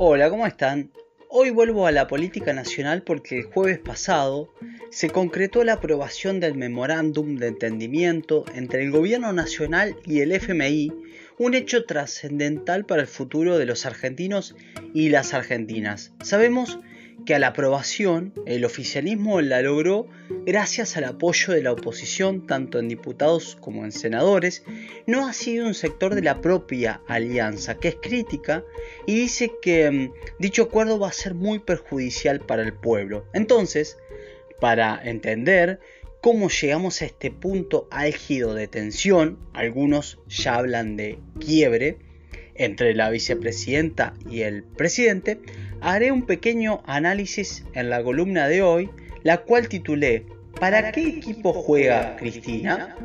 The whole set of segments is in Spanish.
Hola, ¿cómo están? Hoy vuelvo a la política nacional porque el jueves pasado se concretó la aprobación del memorándum de entendimiento entre el gobierno nacional y el FMI, un hecho trascendental para el futuro de los argentinos y las argentinas. Sabemos que a la aprobación el oficialismo la logró gracias al apoyo de la oposición tanto en diputados como en senadores, no ha sido un sector de la propia alianza que es crítica y dice que mm, dicho acuerdo va a ser muy perjudicial para el pueblo. Entonces, para entender cómo llegamos a este punto álgido de tensión, algunos ya hablan de quiebre, entre la vicepresidenta y el presidente, haré un pequeño análisis en la columna de hoy, la cual titulé ¿Para qué equipo juega Cristina?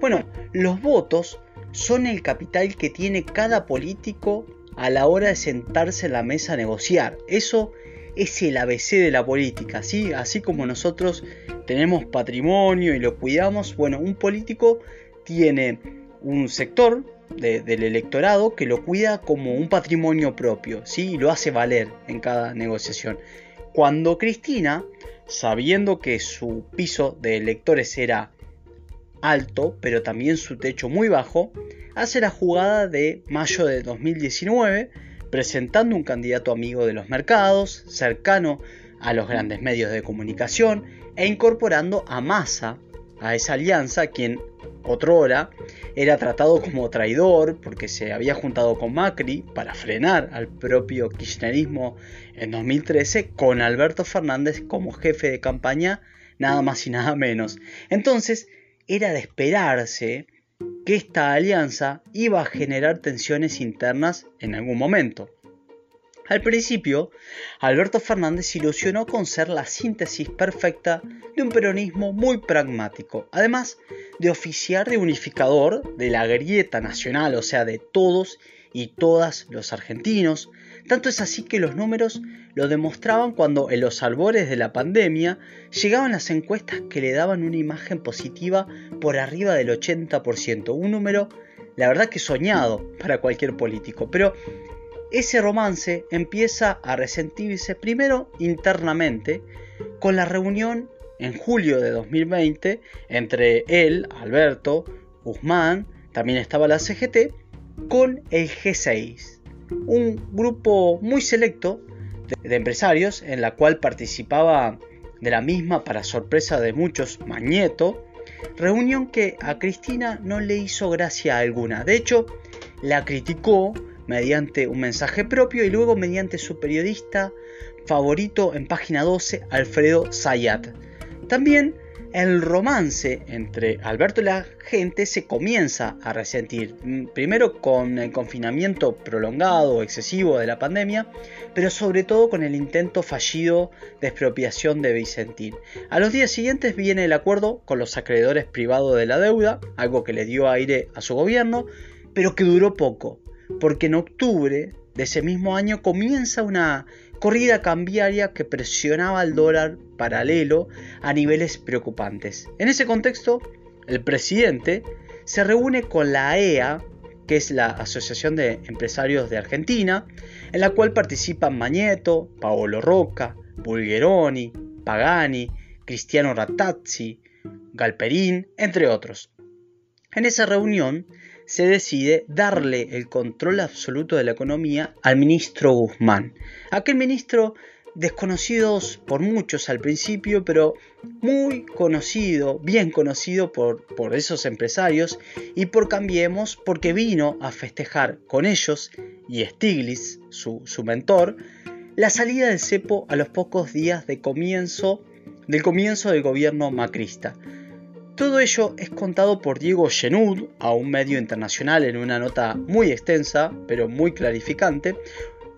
Bueno, los votos son el capital que tiene cada político a la hora de sentarse en la mesa a negociar. Eso es el ABC de la política, ¿sí? Así como nosotros tenemos patrimonio y lo cuidamos, bueno, un político tiene un sector del electorado que lo cuida como un patrimonio propio, ¿sí? y lo hace valer en cada negociación. Cuando Cristina, sabiendo que su piso de electores era alto, pero también su techo muy bajo, hace la jugada de mayo de 2019, presentando un candidato amigo de los mercados, cercano a los grandes medios de comunicación, e incorporando a Massa a esa alianza, quien otrora era tratado como traidor porque se había juntado con Macri para frenar al propio kirchnerismo en 2013 con Alberto Fernández como jefe de campaña, nada más y nada menos. Entonces era de esperarse que esta alianza iba a generar tensiones internas en algún momento. Al principio, Alberto Fernández ilusionó con ser la síntesis perfecta de un peronismo muy pragmático, además de oficiar de unificador de la grieta nacional, o sea, de todos y todas los argentinos. Tanto es así que los números lo demostraban cuando en los albores de la pandemia llegaban las encuestas que le daban una imagen positiva por arriba del 80%, un número la verdad que soñado para cualquier político, pero ese romance empieza a resentirse primero internamente con la reunión en julio de 2020 entre él, Alberto, Guzmán, también estaba la CGT, con el G6, un grupo muy selecto de, empresarios en la cual participaba de la misma, para sorpresa de muchos, Mañeto, reunión que a Cristina no le hizo gracia alguna. De hecho, la criticó mediante un mensaje propio y luego mediante su periodista favorito en página 12, Alfredo Zayat. También el romance entre Alberto y la gente se comienza a resentir, mm, primero con el confinamiento prolongado o excesivo de la pandemia, pero sobre todo con el intento fallido de expropiación de Vicentín. A los días siguientes viene el acuerdo con los acreedores privados de la deuda, algo que le dio aire a su gobierno, pero que duró poco, porque en octubre de ese mismo año comienza una corrida cambiaria que presionaba al dólar paralelo a niveles preocupantes. En ese contexto, el presidente se reúne con la AEA, que es la Asociación de Empresarios de Argentina, en la cual participan Mañeto, Paolo Roca, Bulgeroni, Pagani, Cristiano Rattazzi, Galperín, entre otros. En esa reunión se decide darle el control absoluto de la economía al ministro Guzmán. Aquel ministro desconocido por muchos al principio, pero muy conocido, bien conocido por, por esos empresarios y por Cambiemos, porque vino a festejar con ellos y Stiglitz, su, su mentor, la salida del cepo a los pocos días del comienzo del gobierno macrista. Todo ello es contado por Diego Genud a un medio internacional en una nota muy extensa, pero muy clarificante.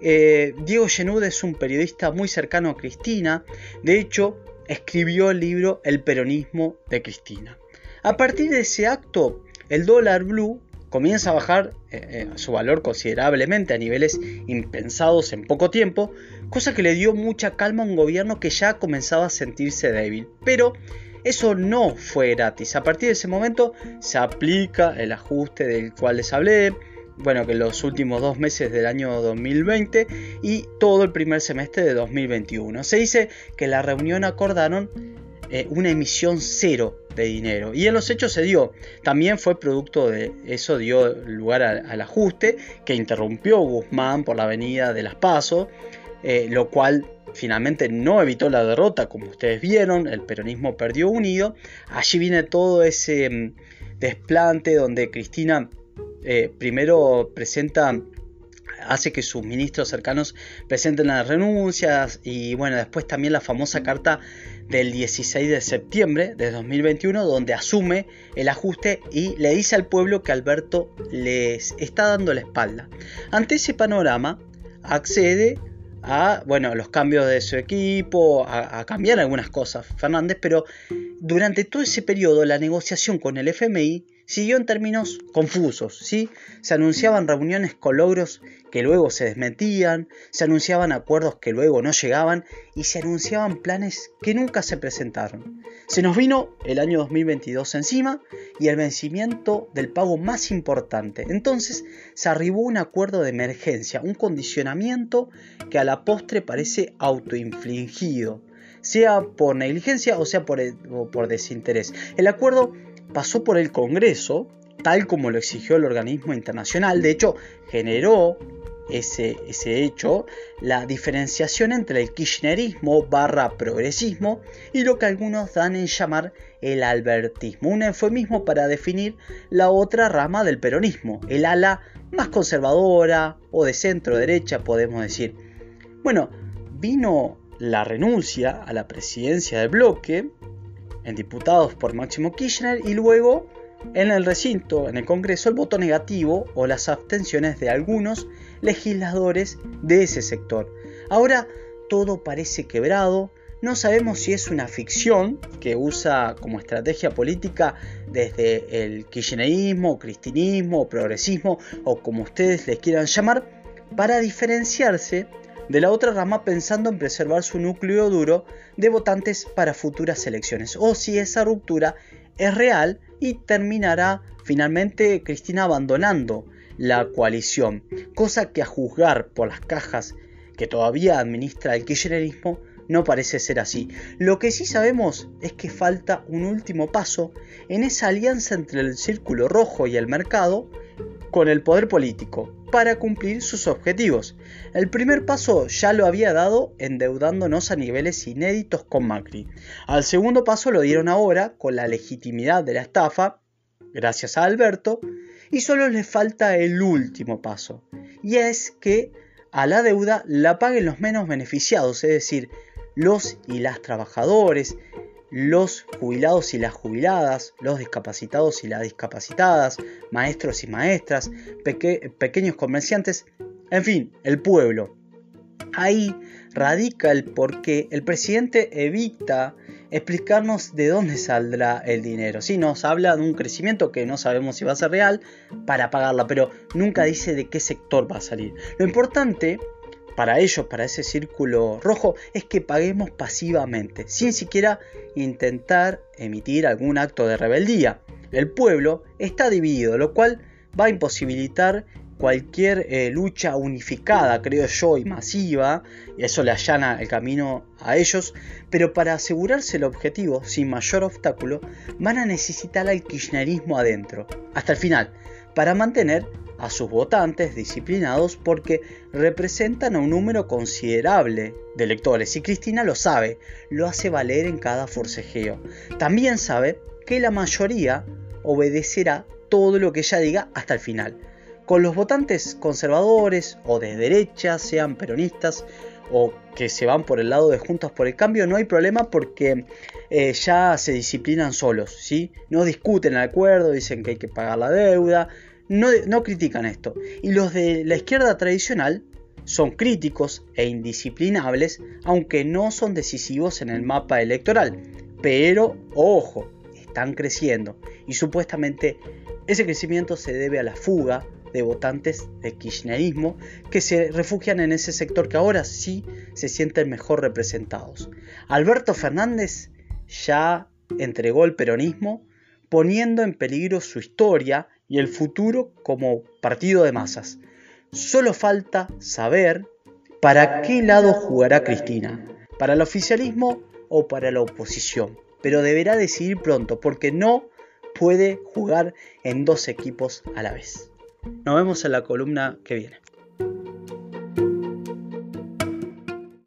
Eh, Diego Genud es un periodista muy cercano a Cristina, de hecho escribió el libro El peronismo de Cristina. A partir de ese acto, el dólar blue comienza a bajar eh, eh, su valor considerablemente a niveles impensados en poco tiempo, cosa que le dio mucha calma a un gobierno que ya comenzaba a sentirse débil. Pero eso no fue gratis. A partir de ese momento se aplica el ajuste del cual les hablé, bueno, que los últimos dos meses del año 2020 y todo el primer semestre de 2021. Se dice que la reunión acordaron eh, una emisión cero de dinero. Y en los hechos se dio. También fue producto de eso, dio lugar al ajuste que interrumpió Guzmán por la avenida de Las Pasos, eh, lo cual finalmente no evitó la derrota, como ustedes vieron, el peronismo perdió unido. Allí viene todo ese mm, desplante donde Cristina eh, primero presenta hace que sus ministros cercanos presenten las renuncias y bueno, después también la famosa carta del 16 de septiembre de 2021 donde asume el ajuste y le dice al pueblo que Alberto les está dando la espalda. Ante ese panorama accede a bueno, los cambios de su equipo, a, a cambiar algunas cosas Fernández, pero durante todo ese periodo la negociación con el FMI siguió en términos confusos, ¿sí? Se anunciaban reuniones con logros que luego se desmentían, se anunciaban acuerdos que luego no llegaban y se anunciaban planes que nunca se presentaron. Se nos vino el año 2022 encima y el vencimiento del pago más importante. Entonces se arribó un acuerdo de emergencia, un condicionamiento que a la postre parece autoinfligido, sea por negligencia o sea por, por desinterés. El acuerdo pasó por el Congreso, tal como lo exigió el organismo internacional. De hecho, generó ese, ese, hecho la diferenciación entre el kirchnerismo barra progresismo y lo que algunos dan en llamar el albertismo, un eufemismo para definir la otra rama del peronismo, el ala más conservadora o de centro derecha podemos decir. Bueno, vino la renuncia a la presidencia del bloque en diputados por Máximo Kirchner y luego en el recinto, en el Congreso, el voto negativo o las abstenciones de algunos legisladores de ese sector. Ahora todo parece quebrado, no sabemos si es una ficción que usa como estrategia política desde el kirchnerismo, cristinismo, progresismo o como ustedes les quieran llamar, para diferenciarse de la otra rama pensando en preservar su núcleo duro de votantes para futuras elecciones, o si esa ruptura es real y terminará finalmente Cristina abandonando la coalición, cosa que a juzgar por las cajas que todavía administra el kirchnerismo no parece ser así. Lo que sí sabemos es que falta un último paso en esa alianza entre el círculo rojo y el mercado con el poder político para cumplir sus objetivos. El primer paso ya lo había dado endeudándonos a niveles inéditos con Macri. Al segundo paso lo dieron ahora con la legitimidad de la estafa, gracias a Alberto, y solo les falta el último paso, y es que a la deuda la paguen los menos beneficiados, es decir, los y las trabajadores, los jubilados y las jubiladas, los discapacitados y las discapacitadas, maestros y maestras, pequeños comerciantes, en fin, el pueblo. Ahí radica el por qué el presidente evita explicarnos de dónde saldrá el dinero. Si nos habla de un crecimiento que no sabemos si va a ser real para pagarla, pero nunca dice de qué sector va a salir. Lo importante para ellos, para ese círculo rojo, es que paguemos pasivamente, sin siquiera intentar emitir algún acto de rebeldía. El pueblo está dividido, lo cual va a imposibilitar cualquier eh, lucha unificada, creo yo, y masiva, y eso le allana el camino a ellos, pero para asegurarse el objetivo sin mayor obstáculo, van a necesitar al kirchnerismo adentro, hasta el final, para mantener a sus votantes disciplinados porque representan a un número considerable de electores y Cristina lo sabe, lo hace valer en cada forcejeo. También sabe que la mayoría obedecerá todo lo que ella diga hasta el final. Con los votantes conservadores o de derecha, sean peronistas o que se van por el lado de Juntos por el Cambio, no hay problema porque eh, ya se disciplinan solos, ¿sí? No discuten el acuerdo, dicen que hay que pagar la deuda, no, critican esto. Y los de la izquierda tradicional son críticos e indisciplinables, aunque no son decisivos en el mapa electoral. Pero, ojo, están creciendo y supuestamente ese crecimiento se debe a la fuga de votantes de kirchnerismo que se refugian en ese sector que ahora sí se sienten mejor representados. Alberto Fernández ya entregó el peronismo poniendo en peligro su historia y el futuro como partido de masas. Solo falta saber para qué lado jugará Cristina, para el oficialismo o para la oposición. Pero deberá decidir pronto porque no puede jugar en dos equipos a la vez. Nos vemos en la columna que viene.